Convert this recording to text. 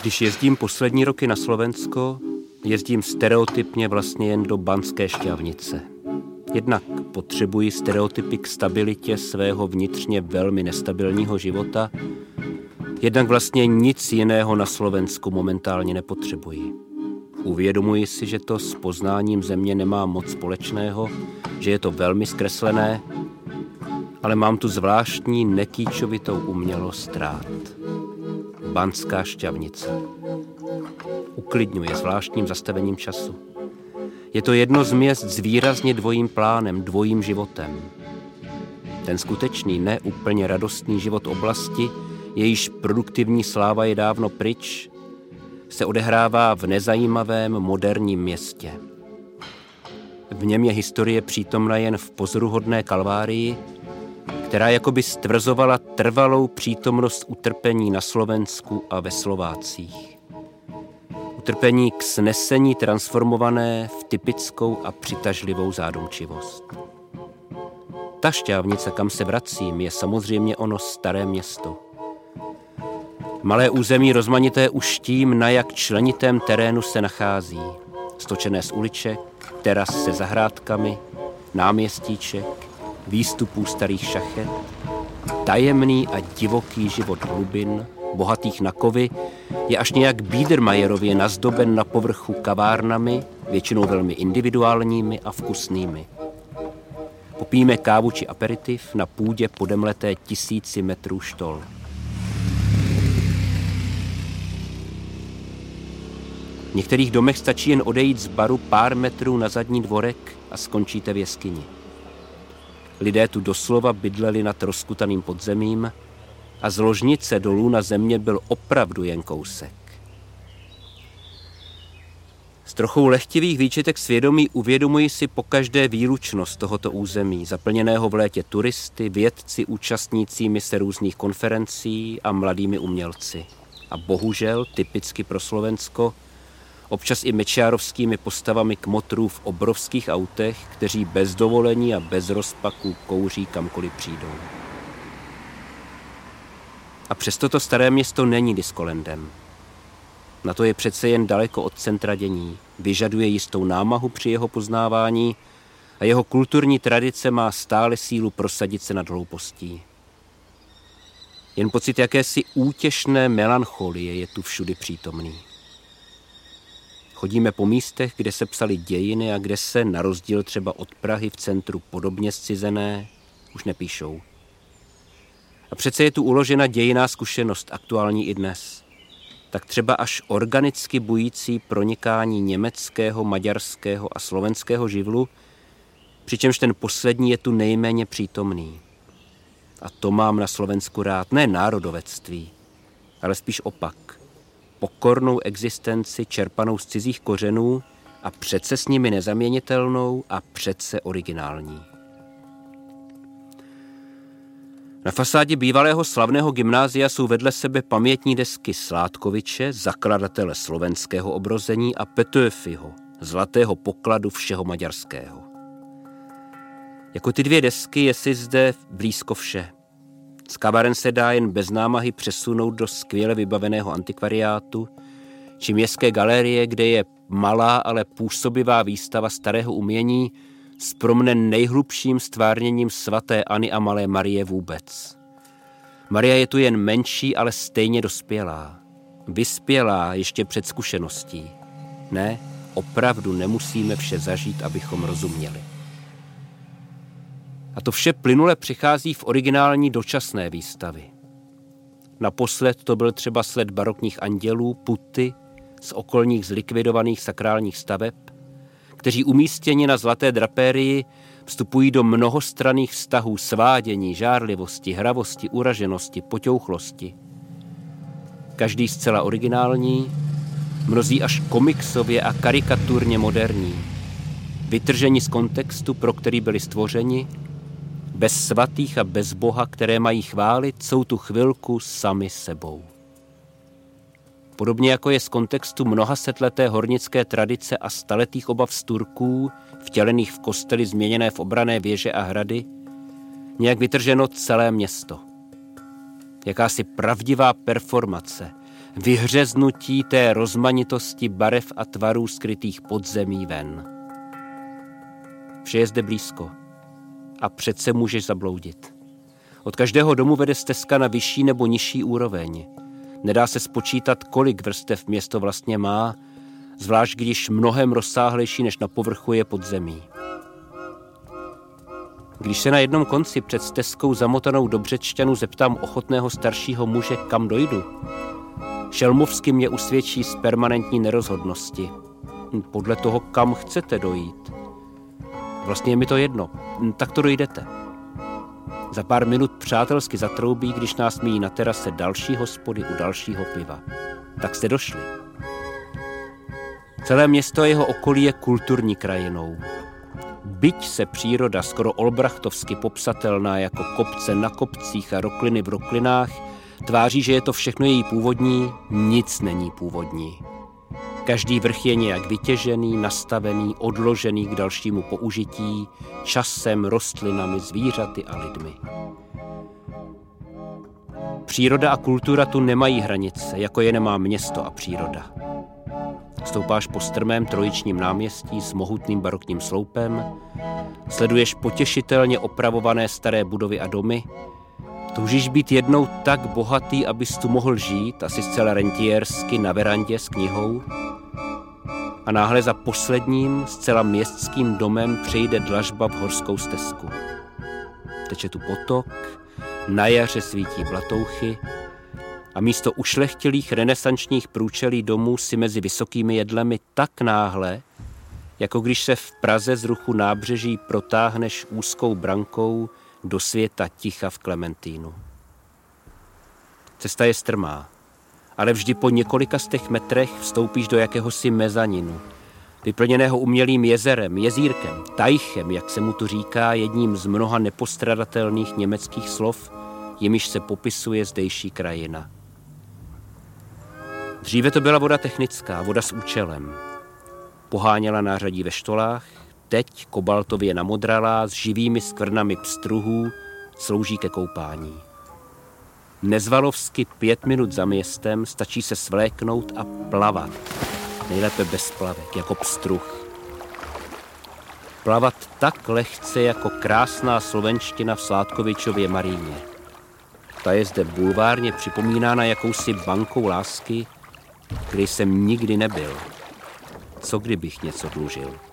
Když jezdím poslední roky na Slovensko, jezdím stereotypně vlastně jen do Banské šťavnice. Jednak potřebuji stereotypy k stabilitě svého vnitřně velmi nestabilního života, jednak vlastně nic jiného na Slovensku momentálně nepotřebuji. Uvědomuji si, že to s poznáním země nemá moc společného, že je to velmi zkreslené, ale mám tu zvláštní nekýčovitou umělost rád. Banská šťavnice. Uklidňuje zvláštním zastavením času. Je to jedno z měst s výrazně dvojím plánem, dvojím životem. Ten skutečný, neúplně radostný život oblasti, jejíž produktivní sláva je dávno pryč, se odehrává v nezajímavém moderním městě. V něm je historie přítomna jen v pozoruhodné kalvárii, která jakoby stvrzovala trvalou přítomnost utrpení na Slovensku a ve Slovácích. Utrpení k snesení transformované v typickou a přitažlivou zádomčivost. Ta šťávnice, kam se vracím, je samozřejmě ono staré město. Malé území rozmanité už tím, na jak členitém terénu se nachází. Stočené z uliček, teras se zahrádkami, náměstíček, výstupů starých šachet, tajemný a divoký život hlubin, bohatých na kovy, je až nějak Biedermajerově nazdoben na povrchu kavárnami, většinou velmi individuálními a vkusnými. Popíme kávu či aperitiv na půdě podemleté tisíci metrů štol. V některých domech stačí jen odejít z baru pár metrů na zadní dvorek a skončíte v jeskyni. Lidé tu doslova bydleli nad rozkutaným podzemím a z ložnice dolů na země byl opravdu jen kousek. S trochou lehtivých výčetek svědomí uvědomuji si po každé výlučnost tohoto území, zaplněného v létě turisty, vědci účastnícími se různých konferencí a mladými umělci. A bohužel, typicky pro Slovensko, občas i mečiárovskými postavami kmotrů v obrovských autech, kteří bez dovolení a bez rozpaku kouří kamkoliv přijdou. A přesto to staré město není diskolendem. Na to je přece jen daleko od centra dění, vyžaduje jistou námahu při jeho poznávání a jeho kulturní tradice má stále sílu prosadit se nad hloupostí. Jen pocit jakési útěšné melancholie je tu všudy přítomný. Chodíme po místech, kde se psaly dějiny a kde se, na rozdíl třeba od Prahy v centru podobně zcizené, už nepíšou. A přece je tu uložena dějiná zkušenost, aktuální i dnes. Tak třeba až organicky bující pronikání německého, maďarského a slovenského živlu, přičemž ten poslední je tu nejméně přítomný. A to mám na Slovensku rád, ne národovectví, ale spíš opak pokornou existenci čerpanou z cizích kořenů a přece s nimi nezaměnitelnou a přece originální. Na fasádě bývalého slavného gymnázia jsou vedle sebe pamětní desky Sládkoviče, zakladatele slovenského obrození a Petöfiho, zlatého pokladu všeho maďarského. Jako ty dvě desky je si zde blízko vše – z kavaren se dá jen bez námahy přesunout do skvěle vybaveného antikvariátu či městské galerie, kde je malá, ale působivá výstava starého umění s promne nejhlubším stvárněním svatéAny a malé Marie vůbec. Maria je tu jen menší, ale stejně dospělá. Vyspělá ještě před zkušeností. Ne, opravdu nemusíme vše zažít, abychom rozuměli. A to vše plynule přichází v originální dočasné výstavy. Naposled to byl třeba sled barokních andělů, puty z okolních zlikvidovaných sakrálních staveb, kteří umístěni na zlaté drapérii vstupují do mnohostranných vztahů svádění, žárlivosti, hravosti, uraženosti, poťouchlosti. Každý zcela originální, mnozí až komiksově a karikaturně moderní, vytrženi z kontextu, pro který byli stvořeni bez svatých a bez Boha, které mají chválit, jsou tu chvilku sami sebou. Podobně jako je z kontextu mnoha setleté hornické tradice a staletých obav z Turků, vtělených v kostely změněné v obrané věže a hrady, nějak vytrženo celé město. Jakási pravdivá performace, vyhřeznutí té rozmanitosti barev a tvarů skrytých podzemí ven. Vše je zde blízko a přece můžeš zabloudit. Od každého domu vede stezka na vyšší nebo nižší úroveň. Nedá se spočítat, kolik vrstev město vlastně má, zvlášť když mnohem rozsáhlejší než na povrchu je podzemí. Když se na jednom konci před stezkou zamotanou do břečťanu zeptám ochotného staršího muže, kam dojdu, Šelmovsky mě usvědčí z permanentní nerozhodnosti. Podle toho, kam chcete dojít. Vlastně je mi to jedno, tak to dojdete. Za pár minut přátelsky zatroubí, když nás míjí na terase další hospody u dalšího piva. Tak jste došli. Celé město a jeho okolí je kulturní krajinou. Byť se příroda skoro olbrachtovsky popsatelná jako kopce na kopcích a rokliny v roklinách tváří, že je to všechno její původní, nic není původní. Každý vrch je nějak vytěžený, nastavený, odložený k dalšímu použití, časem, rostlinami, zvířaty a lidmi. Příroda a kultura tu nemají hranice, jako je nemá město a příroda. Stoupáš po strmém trojičním náměstí s mohutným barokním sloupem, sleduješ potěšitelně opravované staré budovy a domy, toužíš být jednou tak bohatý, abys tu mohl žít, asi zcela rentiersky na verandě s knihou, a náhle za posledním, zcela městským domem přejde dlažba v horskou stezku. Teče tu potok, na jaře svítí blatouchy a místo ušlechtilých renesančních průčelí domů si mezi vysokými jedlemi tak náhle, jako když se v Praze z ruchu nábřeží protáhneš úzkou brankou do světa ticha v Klementínu. Cesta je strmá, ale vždy po několika stech metrech vstoupíš do jakéhosi mezaninu, vyplněného umělým jezerem, jezírkem, tajchem, jak se mu tu říká, jedním z mnoha nepostradatelných německých slov, jimiž se popisuje zdejší krajina. Dříve to byla voda technická, voda s účelem. Poháněla nářadí ve štolách, teď kobaltově namodralá s živými skvrnami pstruhů slouží ke koupání. Nezvalovsky pět minut za městem stačí se svléknout a plavat. Nejlépe bez plavek, jako pstruh. Plavat tak lehce jako krásná slovenština v Sládkovičově Maríně. Ta je zde bulvárně připomínána jakousi bankou lásky, kde jsem nikdy nebyl. Co kdybych něco dlužil?